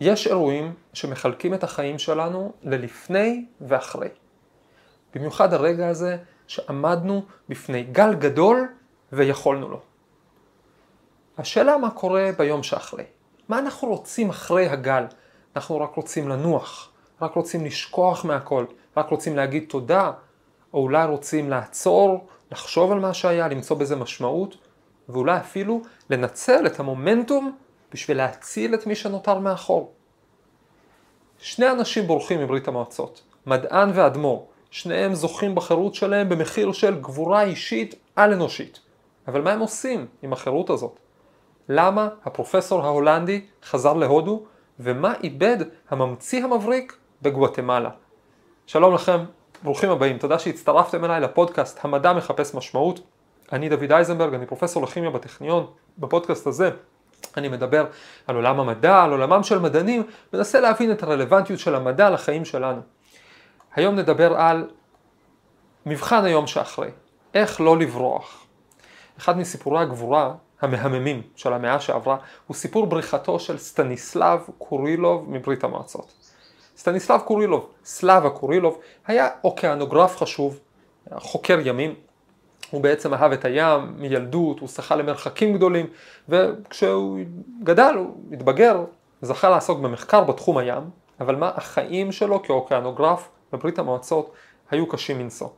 יש אירועים שמחלקים את החיים שלנו ללפני ואחרי. במיוחד הרגע הזה שעמדנו בפני גל גדול ויכולנו לו. השאלה מה קורה ביום שאחרי. מה אנחנו רוצים אחרי הגל? אנחנו רק רוצים לנוח, רק רוצים לשכוח מהכל, רק רוצים להגיד תודה, או אולי רוצים לעצור, לחשוב על מה שהיה, למצוא בזה משמעות, ואולי אפילו לנצל את המומנטום בשביל להציל את מי שנותר מאחור. שני אנשים בורחים מברית המועצות, מדען ואדמו"ר, שניהם זוכים בחירות שלהם במחיר של גבורה אישית על-אנושית. אבל מה הם עושים עם החירות הזאת? למה הפרופסור ההולנדי חזר להודו, ומה איבד הממציא המבריק בגואטמלה? שלום לכם, ברוכים הבאים, תודה שהצטרפתם אליי לפודקאסט המדע מחפש משמעות. אני דוד אייזנברג, אני פרופסור לכימיה בטכניון. בפודקאסט הזה אני מדבר על עולם המדע, על עולמם של מדענים, מנסה להבין את הרלוונטיות של המדע לחיים שלנו. היום נדבר על מבחן היום שאחרי, איך לא לברוח. אחד מסיפורי הגבורה המהממים של המאה שעברה הוא סיפור בריחתו של סטניסלב קורילוב מברית המועצות. סטניסלב קורילוב, סלאבה קורילוב, היה אוקיינוגרף חשוב, חוקר ימים, הוא בעצם אהב את הים מילדות, הוא שחה למרחקים גדולים, וכשהוא גדל, הוא התבגר, זכה לעסוק במחקר בתחום הים, אבל מה החיים שלו כאוקיינוגרף בברית המועצות היו קשים מנשוא.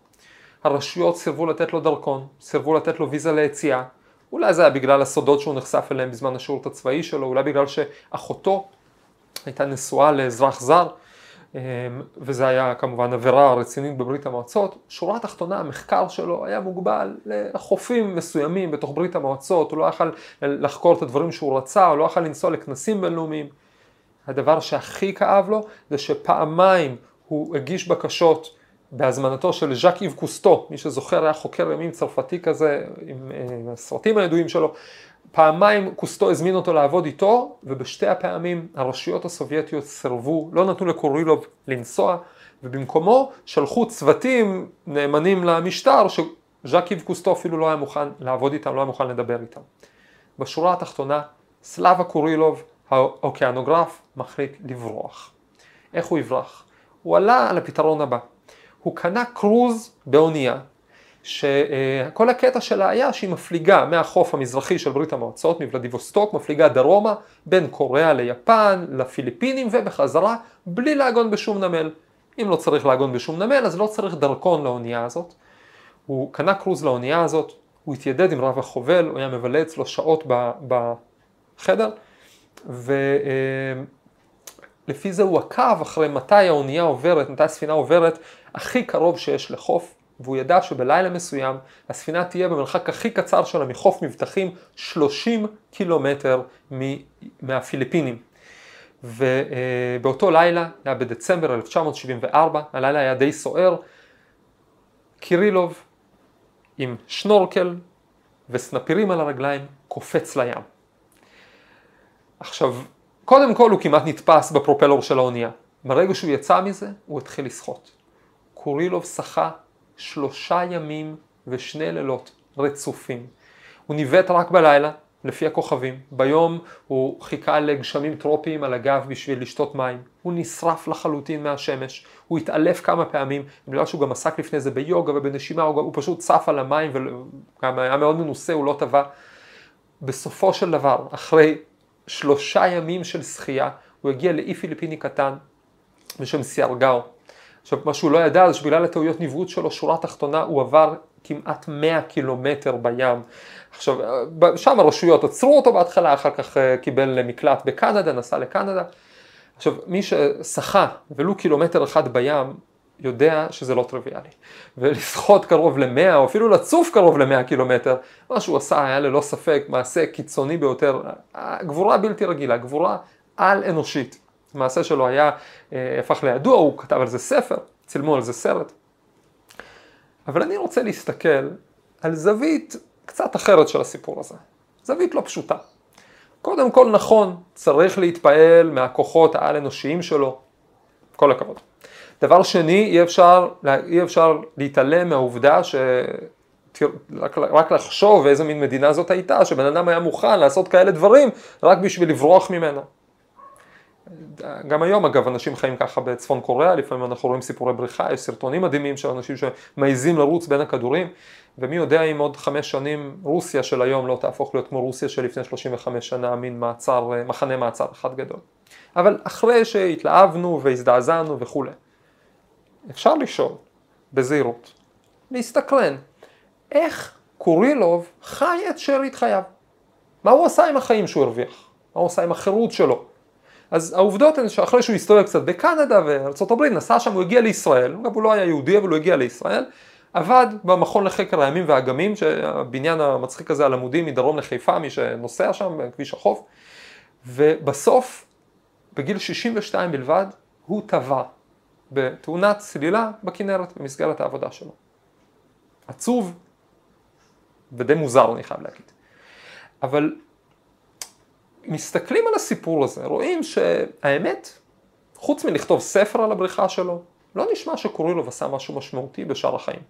הרשויות סירבו לתת לו דרכון, סירבו לתת לו ויזה ליציאה, אולי זה היה בגלל הסודות שהוא נחשף אליהם בזמן השירות הצבאי שלו, אולי בגלל שאחותו הייתה נשואה לאזרח זר, וזה היה כמובן עבירה רצינית בברית המועצות. שורה התחתונה, המחקר שלו היה מוגבל לחופים מסוימים בתוך ברית המועצות, הוא לא יכל לחקור את הדברים שהוא רצה, הוא לא יכל לנסוע לכנסים בינלאומיים. הדבר שהכי כאב לו זה שפעמיים הוא הגיש בקשות בהזמנתו של ז'אק איב קוסטו, מי שזוכר היה חוקר ימים צרפתי כזה אה, עם הסרטים הידועים שלו, פעמיים קוסטו הזמין אותו לעבוד איתו ובשתי הפעמים הרשויות הסובייטיות סירבו, לא נתנו לקורילוב לנסוע ובמקומו שלחו צוותים נאמנים למשטר שז'אק איב קוסטו אפילו לא היה מוכן לעבוד איתם, לא היה מוכן לדבר איתם. בשורה התחתונה סלאבה קורילוב האוקיינוגרף מחליט לברוח. איך הוא יברח? הוא עלה על הפתרון הבא. הוא קנה קרוז באונייה, שכל הקטע שלה היה שהיא מפליגה מהחוף המזרחי של ברית המועצות, מוולדיבוסטוק, מפליגה דרומה, בין קוריאה ליפן, לפיליפינים ובחזרה, בלי לעגון בשום נמל. אם לא צריך לעגון בשום נמל, אז לא צריך דרכון לאונייה הזאת. הוא קנה קרוז לאונייה הזאת, הוא התיידד עם רב החובל, הוא היה מבלה אצלו שעות בחדר, ו... לפי זה הוא עקב אחרי מתי האונייה עוברת, מתי הספינה עוברת הכי קרוב שיש לחוף, והוא ידע שבלילה מסוים הספינה תהיה במרחק הכי קצר שלה מחוף מבטחים 30 קילומטר מהפיליפינים. ובאותו לילה, היה בדצמבר 1974, הלילה היה די סוער, קירילוב עם שנורקל וסנפירים על הרגליים קופץ לים. עכשיו, קודם כל הוא כמעט נתפס בפרופלור של האונייה. ברגע שהוא יצא מזה, הוא התחיל לשחות. קורילוב שחה שלושה ימים ושני לילות רצופים. הוא ניווט רק בלילה, לפי הכוכבים. ביום הוא חיכה לגשמים טרופיים על הגב בשביל לשתות מים. הוא נשרף לחלוטין מהשמש. הוא התעלף כמה פעמים, בגלל שהוא גם עסק לפני זה ביוגה ובנשימה, הוא, פשוט צף על המים וגם היה מאוד מנוסה, הוא לא טבע. בסופו של דבר, אחרי שלושה ימים של שחייה, הוא הגיע לאי פיליפיני קטן בשם סיארגאו. עכשיו, מה שהוא לא ידע זה שבגלל הטעויות ניווט שלו, שורה תחתונה, הוא עבר כמעט 100 קילומטר בים. עכשיו, שם הרשויות עצרו אותו בהתחלה, אחר כך אה, קיבל מקלט בקנדה, נסע לקנדה. עכשיו, מי ששחה ולו קילומטר אחד בים, יודע שזה לא טריוויאלי. ולשחות קרוב ל-100 או אפילו לצוף קרוב ל-100 קילומטר, מה שהוא עשה היה ללא ספק מעשה קיצוני ביותר, גבורה בלתי רגילה, גבורה על אנושית. המעשה שלו היה, אה, הפך לידוע, הוא כתב על זה ספר, צילמו על זה סרט. אבל אני רוצה להסתכל על זווית קצת אחרת של הסיפור הזה. זווית לא פשוטה. קודם כל נכון, צריך להתפעל מהכוחות העל-אנושיים שלו, כל הכבוד. דבר שני, אי אפשר, אי אפשר להתעלם מהעובדה ש... רק, רק לחשוב איזה מין מדינה זאת הייתה, שבן אדם היה מוכן לעשות כאלה דברים רק בשביל לברוח ממנה. גם היום אגב אנשים חיים ככה בצפון קוריאה, לפעמים אנחנו רואים סיפורי בריחה, יש סרטונים מדהימים של אנשים שמעיזים לרוץ בין הכדורים, ומי יודע אם עוד חמש שנים רוסיה של היום לא תהפוך להיות כמו רוסיה של לפני 35 שנה, מין מעצר, מחנה מעצר אחד גדול. אבל אחרי שהתלהבנו והזדעזענו וכולי, אפשר לשאול בזהירות, להסתקרן, איך קורילוב חי את שארית חייו? מה הוא עשה עם החיים שהוא הרוויח? מה הוא עשה עם החירות שלו? אז העובדות הן שאחרי שהוא הסתובב קצת בקנדה וארה"ב, נסע שם, הוא הגיע לישראל, אגב הוא לא היה יהודי אבל הוא הגיע לישראל, עבד במכון לחקר הימים והאגמים, שהבניין המצחיק הזה על עמודים מדרום לחיפה, מי שנוסע שם בכביש החוף, ובסוף, בגיל 62 בלבד, הוא טבע בתאונת צלילה בכנרת במסגרת העבודה שלו. עצוב ודי מוזר אני חייב להגיד. אבל מסתכלים על הסיפור הזה, רואים שהאמת, חוץ מלכתוב ספר על הבריחה שלו, לא נשמע שקורילוב עשה משהו משמעותי בשאר החיים.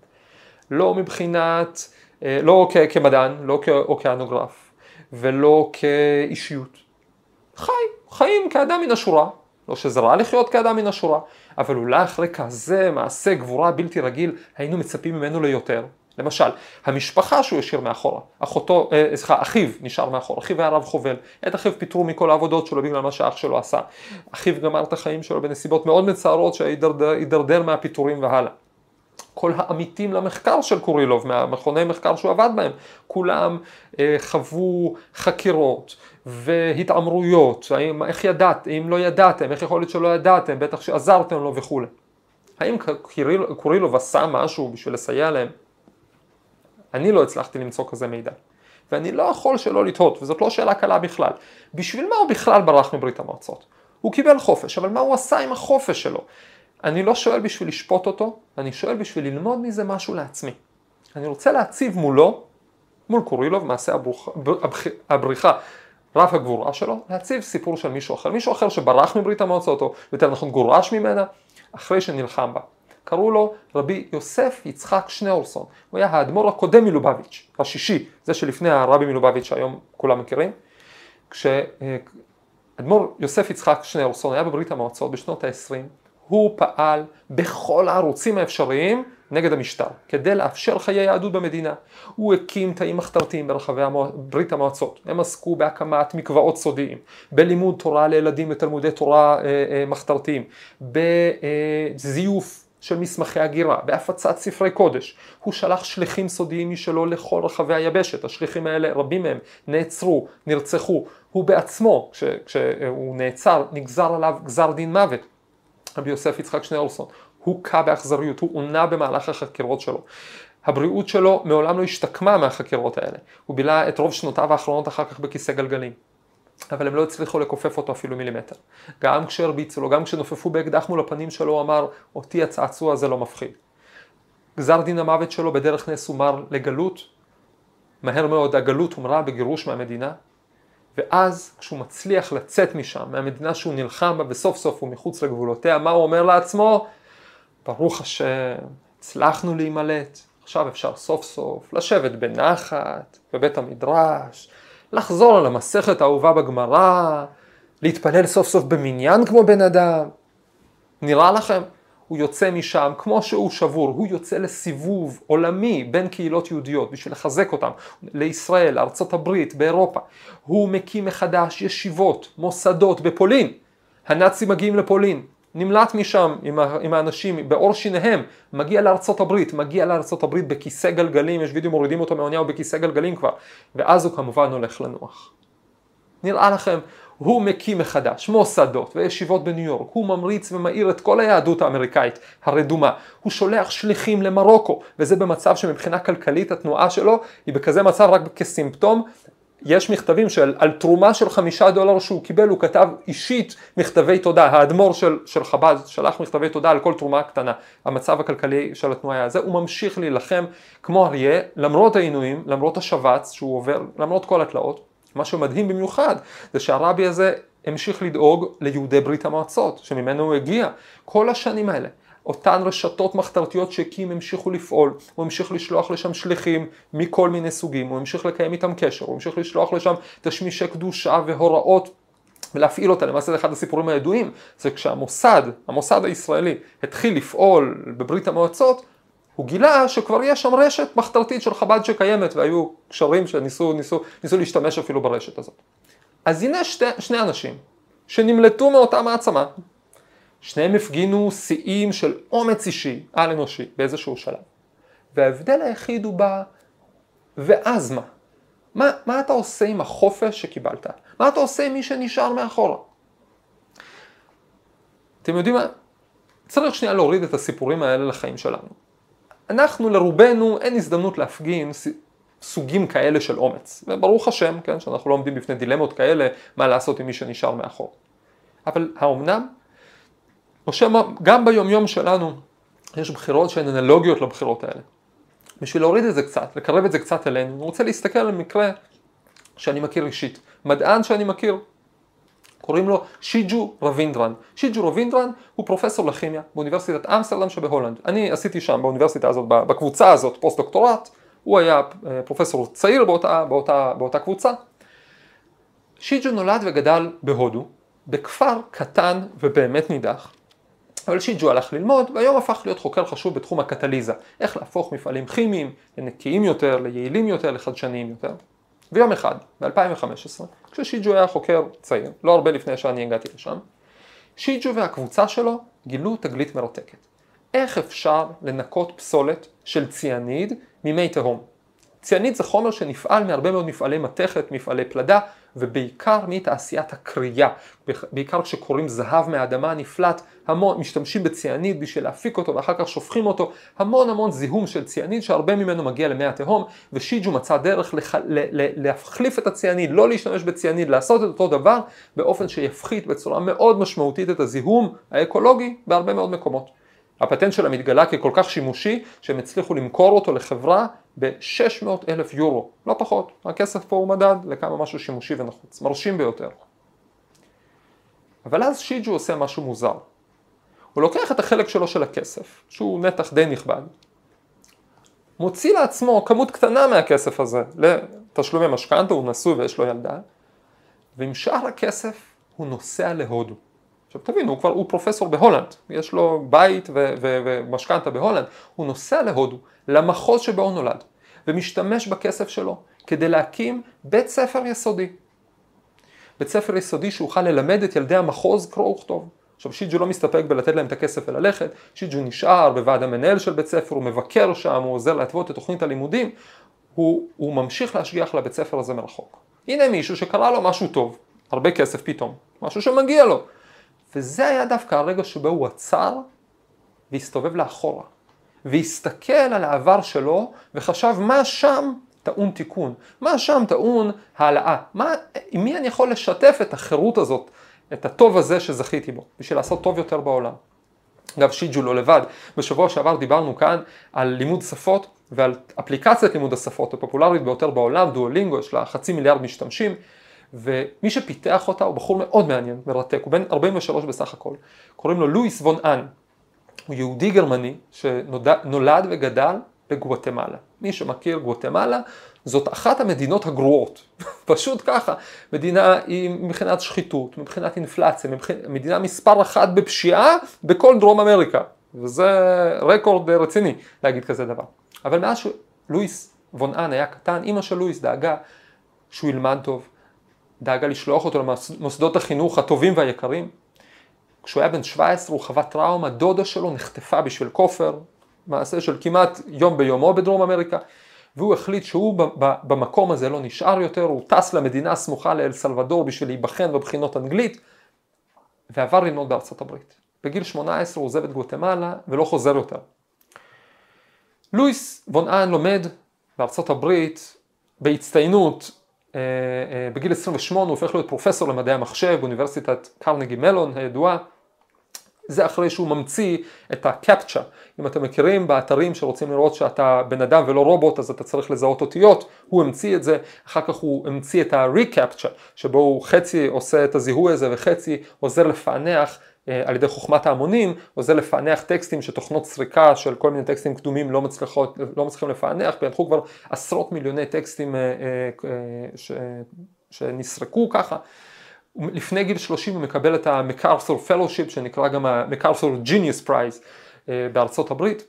לא מבחינת, אה, לא כמדען, לא כאוקאנוגרף, ולא כאישיות. חי, חיים כאדם מן השורה, לא שזה רע לחיות כאדם מן השורה, אבל אולי אחרי כזה מעשה גבורה בלתי רגיל, היינו מצפים ממנו ליותר. למשל, המשפחה שהוא השאיר מאחורה, אחותו, אה, סליחה, אחיו נשאר מאחורה, אחיו היה רב חובל, את אחיו פיטרו מכל העבודות שלו בגלל מה שאח שלו עשה, אחיו גמר את החיים שלו בנסיבות מאוד מצערות שהידרדר מהפיטורים והלאה. כל העמיתים למחקר של קורילוב, מהמכוני מחקר שהוא עבד בהם, כולם אה, חוו חקירות והתעמרויות, האם, איך ידעת, אם לא ידעתם, איך יכול להיות שלא ידעתם, בטח שעזרתם לו וכולי. האם קורילוב עשה משהו בשביל לסייע להם? אני לא הצלחתי למצוא כזה מידע. ואני לא יכול שלא לתהות, וזאת לא שאלה קלה בכלל. בשביל מה הוא בכלל ברח מברית המועצות? הוא קיבל חופש, אבל מה הוא עשה עם החופש שלו? אני לא שואל בשביל לשפוט אותו, אני שואל בשביל ללמוד מזה משהו לעצמי. אני רוצה להציב מולו, מול קורילוב, מעשה הברוך, הבריחה, רף הגבורה שלו, להציב סיפור של מישהו אחר. מישהו אחר שברח מברית המועצות, או יותר נכון גורש ממנה, אחרי שנלחם בה. קראו לו רבי יוסף יצחק שניאורסון, הוא היה האדמו"ר הקודם מלובביץ', השישי, זה שלפני הרבי מלובביץ' שהיום כולם מכירים. כשאדמו"ר יוסף יצחק שניאורסון היה בברית המועצות בשנות ה-20, הוא פעל בכל הערוצים האפשריים נגד המשטר, כדי לאפשר חיי יהדות במדינה. הוא הקים תאים מחתרתיים ברחבי המוע... ברית המועצות, הם עסקו בהקמת מקוואות סודיים, בלימוד תורה לילדים ותלמודי תורה אה, אה, מחתרתיים, בזיוף של מסמכי הגירה, בהפצת ספרי קודש. הוא שלח שליחים סודיים משלו לכל רחבי היבשת, השליחים האלה, רבים מהם, נעצרו, נרצחו. הוא בעצמו, כש, כשהוא נעצר, נגזר עליו גזר דין מוות. רבי יוסף יצחק שניאורסון, הוכה באכזריות, הוא עונה במהלך החקירות שלו. הבריאות שלו מעולם לא השתקמה מהחקירות האלה. הוא בילה את רוב שנותיו האחרונות אחר כך בכיסא גלגלים. אבל הם לא הצליחו לכופף אותו אפילו מילימטר. גם כשהרביצו לו, גם כשנופפו באקדח מול הפנים שלו, הוא אמר, אותי הצעצוע הזה לא מפחיד. גזר דין המוות שלו בדרך נס הומר לגלות, מהר מאוד הגלות הומרה בגירוש מהמדינה, ואז כשהוא מצליח לצאת משם, מהמדינה שהוא נלחם בה, וסוף סוף הוא מחוץ לגבולותיה, מה הוא אומר לעצמו? ברוך השם, הצלחנו להימלט, עכשיו אפשר סוף סוף לשבת בנחת, בבית המדרש, לחזור על המסכת האהובה בגמרא, להתפלל סוף סוף במניין כמו בן אדם. נראה לכם? הוא יוצא משם כמו שהוא שבור, הוא יוצא לסיבוב עולמי בין קהילות יהודיות בשביל לחזק אותם, לישראל, לארצות הברית, באירופה. הוא מקים מחדש ישיבות, מוסדות בפולין. הנאצים מגיעים לפולין, נמלט משם עם, עם האנשים בעור שיניהם, מגיע לארצות הברית, מגיע לארצות הברית בכיסא גלגלים, יש וידאו מורידים אותו מהאונייה, הוא בכיסא גלגלים כבר, ואז הוא כמובן הולך לנוח. נראה לכם, הוא מקים מחדש מוסדות וישיבות בניו יורק, הוא ממריץ ומאיר את כל היהדות האמריקאית הרדומה, הוא שולח שליחים למרוקו, וזה במצב שמבחינה כלכלית התנועה שלו היא בכזה מצב רק כסימפטום יש מכתבים של, על תרומה של חמישה דולר שהוא קיבל, הוא כתב אישית מכתבי תודה, האדמו"ר של, של חב"ד שלח מכתבי תודה על כל תרומה קטנה, המצב הכלכלי של התנועה הזה, הוא ממשיך להילחם כמו אריה, למרות העינויים, למרות השבץ שהוא עובר, למרות כל התלאות, מה שמדהים במיוחד זה שהרבי הזה המשיך לדאוג ליהודי ברית המועצות, שממנו הוא הגיע, כל השנים האלה. אותן רשתות מחתרתיות שהקים המשיכו לפעול, הוא המשיך לשלוח לשם שליחים מכל מיני סוגים, הוא המשיך לקיים איתם קשר, הוא המשיך לשלוח לשם תשמישי קדושה והוראות ולהפעיל אותה, למעשה זה אחד הסיפורים הידועים, זה כשהמוסד, המוסד הישראלי, התחיל לפעול בברית המועצות, הוא גילה שכבר יש שם רשת מחתרתית של חב"ד שקיימת, והיו קשרים שניסו ניסו, ניסו להשתמש אפילו ברשת הזאת. אז הנה שתי, שני אנשים שנמלטו מאותה מעצמה, שניהם הפגינו שיאים של אומץ אישי, על אנושי, באיזשהו שלב. וההבדל היחיד הוא ב... ואז מה? מה? מה אתה עושה עם החופש שקיבלת? מה אתה עושה עם מי שנשאר מאחורה? אתם יודעים מה? צריך שנייה להוריד את הסיפורים האלה לחיים שלנו. אנחנו לרובנו אין הזדמנות להפגין סוגים כאלה של אומץ. וברוך השם, כן, שאנחנו לא עומדים בפני דילמות כאלה, מה לעשות עם מי שנשאר מאחור. אבל האומנם? או שמא גם ביומיום שלנו יש בחירות שהן אנלוגיות לבחירות האלה. בשביל להוריד את זה קצת, לקרב את זה קצת אלינו, אני רוצה להסתכל על מקרה שאני מכיר אישית. מדען שאני מכיר, קוראים לו שיג'ו רווינדרן. שיג'ו רווינדרן הוא פרופסור לכימיה באוניברסיטת אמסטרדם שבהולנד. אני עשיתי שם באוניברסיטה הזאת, בקבוצה הזאת, פוסט דוקטורט, הוא היה אה, פרופסור צעיר באותה, באותה, באותה קבוצה. שיג'ו נולד וגדל בהודו, בכפר קטן ובאמת נידח, אבל שיג'ו הלך ללמוד והיום הפך להיות חוקר חשוב בתחום הקטליזה, איך להפוך מפעלים כימיים לנקיים יותר, ליעילים יותר, לחדשניים יותר. ויום אחד, ב-2015, כששיג'ו היה חוקר צעיר, לא הרבה לפני שאני הגעתי לשם, שיג'ו והקבוצה שלו גילו תגלית מרתקת. איך אפשר לנקות פסולת של ציאניד ממי תהום? ציאניד זה חומר שנפעל מהרבה מאוד מפעלי מתכת, מפעלי פלדה, ובעיקר מתעשיית הקריאה. בעיקר כשקוראים זהב מהאדמה נפלט, המון, משתמשים בציאניד בשביל להפיק אותו ואחר כך שופכים אותו, המון המון זיהום של ציאניד שהרבה ממנו מגיע למי התהום, ושיג'ו מצא דרך לח, ל, ל, להחליף את הציאניד, לא להשתמש בציאניד, לעשות את אותו דבר באופן שיפחית בצורה מאוד משמעותית את הזיהום האקולוגי בהרבה מאוד מקומות. הפטנט שלה מתגלה ככל כך שימושי שהם הצליחו למכור אותו לחברה ב-600 אלף יורו, לא פחות, הכסף פה הוא מדד לכמה משהו שימושי ונחוץ, מרשים ביותר. אבל אז שיג'ו עושה משהו מוזר. הוא לוקח את החלק שלו של הכסף, שהוא נתח די נכבד, מוציא לעצמו כמות קטנה מהכסף הזה לתשלומי משכנתה, הוא נשוי ויש לו ילדה, ועם שאר הכסף הוא נוסע להודו. עכשיו תבינו, הוא כבר, הוא פרופסור בהולנד, יש לו בית ומשכנתה בהולנד, הוא נוסע להודו, למחוז שבו הוא נולד, ומשתמש בכסף שלו כדי להקים בית ספר יסודי. בית ספר יסודי שאוכל ללמד את ילדי המחוז קרוא וכתוב. עכשיו שיג'ו לא מסתפק בלתת להם את הכסף וללכת, שיג'ו נשאר בוועד המנהל של בית ספר, הוא מבקר שם, הוא עוזר להתוות את תוכנית הלימודים, הוא, הוא ממשיך להשגיח לבית ספר הזה מרחוק. הנה מישהו שקרה לו משהו טוב, הרבה כסף פתאום, משהו שמגיע לו. וזה היה דווקא הרגע שבו הוא עצר והסתובב לאחורה. והסתכל על העבר שלו וחשב מה שם טעון תיקון, מה שם טעון העלאה, מה, עם מי אני יכול לשתף את החירות הזאת, את הטוב הזה שזכיתי בו, בשביל לעשות טוב יותר בעולם. אגב שיג'ו לא לבד, בשבוע שעבר דיברנו כאן על לימוד שפות ועל אפליקציית לימוד השפות הפופולרית ביותר בעולם, דואלינגו, יש לה חצי מיליארד משתמשים, ומי שפיתח אותה הוא בחור מאוד מעניין, מרתק, הוא בן 43 בסך הכל, קוראים לו לואיס וון אן, הוא יהודי גרמני שנולד וגדל בגואטמלה. מי שמכיר גואטמלה זאת אחת המדינות הגרועות, פשוט ככה, מדינה היא מבחינת שחיתות, מבחינת אינפלציה, מבחינת, מדינה מספר אחת בפשיעה בכל דרום אמריקה, וזה רקורד רציני להגיד כזה דבר. אבל מאז שלואיס וון אן היה קטן, אימא של לואיס דאגה שהוא ילמד טוב, דאגה לשלוח אותו למוסדות החינוך הטובים והיקרים. כשהוא היה בן 17 הוא חווה טראומה, דודה שלו נחטפה בשביל כופר, מעשה של כמעט יום ביומו בדרום אמריקה, והוא החליט שהוא במקום הזה לא נשאר יותר, הוא טס למדינה הסמוכה לאל סלבדור בשביל להיבחן בבחינות אנגלית, ועבר ללמוד בארצות הברית. בגיל 18 הוא עוזב את גואטמלה ולא חוזר יותר. לואיס וון אן לומד בארצות הברית בהצטיינות בגיל 28 הוא הופך להיות פרופסור למדעי המחשב באוניברסיטת קרנגי מלון הידועה. זה אחרי שהוא ממציא את הקפצ'ה. אם אתם מכירים באתרים שרוצים לראות שאתה בן אדם ולא רובוט אז אתה צריך לזהות אותיות, הוא המציא את זה, אחר כך הוא המציא את ה-recapture שבו הוא חצי עושה את הזיהוי הזה וחצי עוזר לפענח אה, על ידי חוכמת ההמונים, עוזר לפענח טקסטים שתוכנות סריקה של כל מיני טקסטים קדומים לא, מצליחות, לא מצליחים לפענח, פענחו כבר עשרות מיליוני טקסטים אה, אה, ש, שנסרקו ככה. לפני גיל 30 הוא מקבל את ה MacArthur Fellowship שנקרא גם ה MacArthur Genius Prize בארצות הברית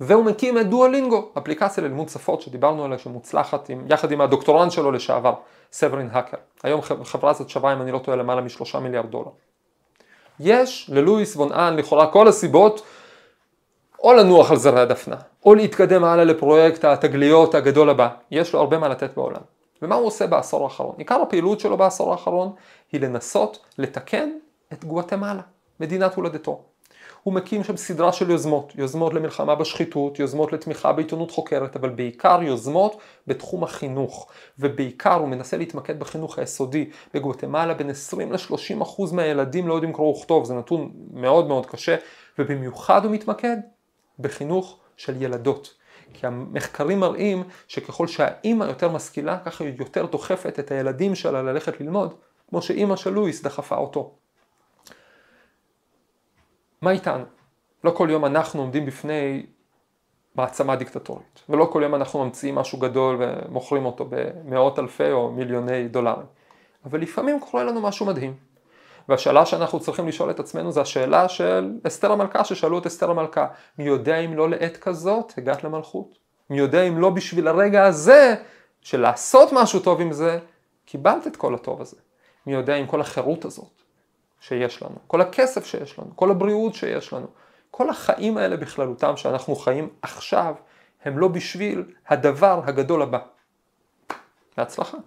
והוא מקים את Duolingo, אפליקציה ללימוד שפות שדיברנו עליה שמוצלחת עם, יחד עם הדוקטורנט שלו לשעבר, סברין האקר. היום החברה הזאת שווה אם אני לא טועה למעלה משלושה מיליארד דולר. יש ללואיס וון אן לכאורה כל הסיבות או לנוח על זרי הדפנה, או להתקדם הלאה לפרויקט התגליות הגדול הבא. יש לו הרבה מה לתת בעולם. ומה הוא עושה בעשור האחרון? עיקר הפעילות שלו בעשור האחרון היא לנסות לתקן את גואטמלה, מדינת הולדתו. הוא מקים שם סדרה של יוזמות, יוזמות למלחמה בשחיתות, יוזמות לתמיכה בעיתונות חוקרת, אבל בעיקר יוזמות בתחום החינוך, ובעיקר הוא מנסה להתמקד בחינוך היסודי. בגואטמלה בין 20 ל-30 אחוז מהילדים לא יודעים קרוא וכתוב, זה נתון מאוד מאוד קשה, ובמיוחד הוא מתמקד בחינוך של ילדות. כי המחקרים מראים שככל שהאימא יותר משכילה, ככה היא יותר דוחפת את הילדים שלה ללכת ללמוד, כמו שאימא של לואיס דחפה אותו. מה איתנו? לא כל יום אנחנו עומדים בפני מעצמה דיקטטורית, ולא כל יום אנחנו ממציאים משהו גדול ומוכרים אותו במאות אלפי או מיליוני דולרים. אבל לפעמים קורה לנו משהו מדהים. והשאלה שאנחנו צריכים לשאול את עצמנו זה השאלה של אסתר המלכה, ששאלו את אסתר המלכה, מי יודע אם לא לעת כזאת הגעת למלכות? מי יודע אם לא בשביל הרגע הזה של לעשות משהו טוב עם זה, קיבלת את כל הטוב הזה? מי יודע אם כל החירות הזאת שיש לנו, כל הכסף שיש לנו, כל הבריאות שיש לנו, כל החיים האלה בכללותם שאנחנו חיים עכשיו, הם לא בשביל הדבר הגדול הבא. בהצלחה.